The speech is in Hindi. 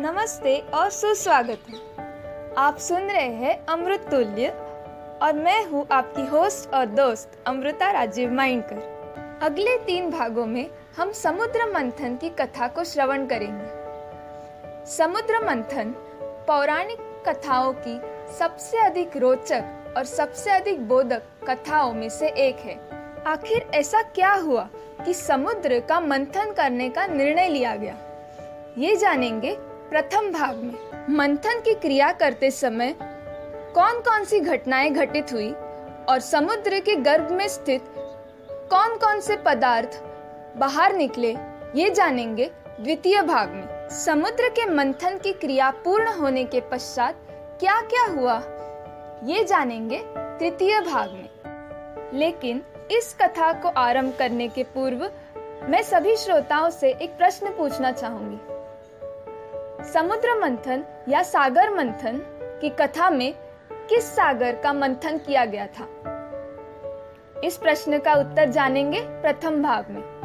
नमस्ते और सुस्वागत है। आप सुन रहे हैं अमृत तुल्य और मैं हूँ आपकी होस्ट और दोस्त अमृता राजीव माइंडकर। अगले तीन भागों में हम समुद्र मंथन की कथा को श्रवण करेंगे। समुद्र मंथन पौराणिक कथाओं की सबसे अधिक रोचक और सबसे अधिक बोधक कथाओं में से एक है। आखिर ऐसा क्या हुआ कि समुद्र का मंथन करने का निर्णय लिया गया? ये जानेंगे प्रथम भाग में मंथन की क्रिया करते समय कौन कौन सी घटनाएँ घटित हुई और समुद्र के गर्भ में स्थित कौन कौन से पदार्थ बाहर निकले, ये जानेंगे द्वितीय भाग में। समुद्र के मंथन की क्रिया पूर्ण होने के पश्चात क्या क्या हुआ, ये जानेंगे तृतीय भाग में। लेकिन इस कथा को आरंभ करने के पूर्व मैं सभी श्रोताओं से एक प्रश्न पूछना चाहूँगी। समुद्र मंथन या सागर मंथन की कथा में किस सागर का मंथन किया गया था? इस प्रश्न का उत्तर जानेंगे प्रथम भाग में।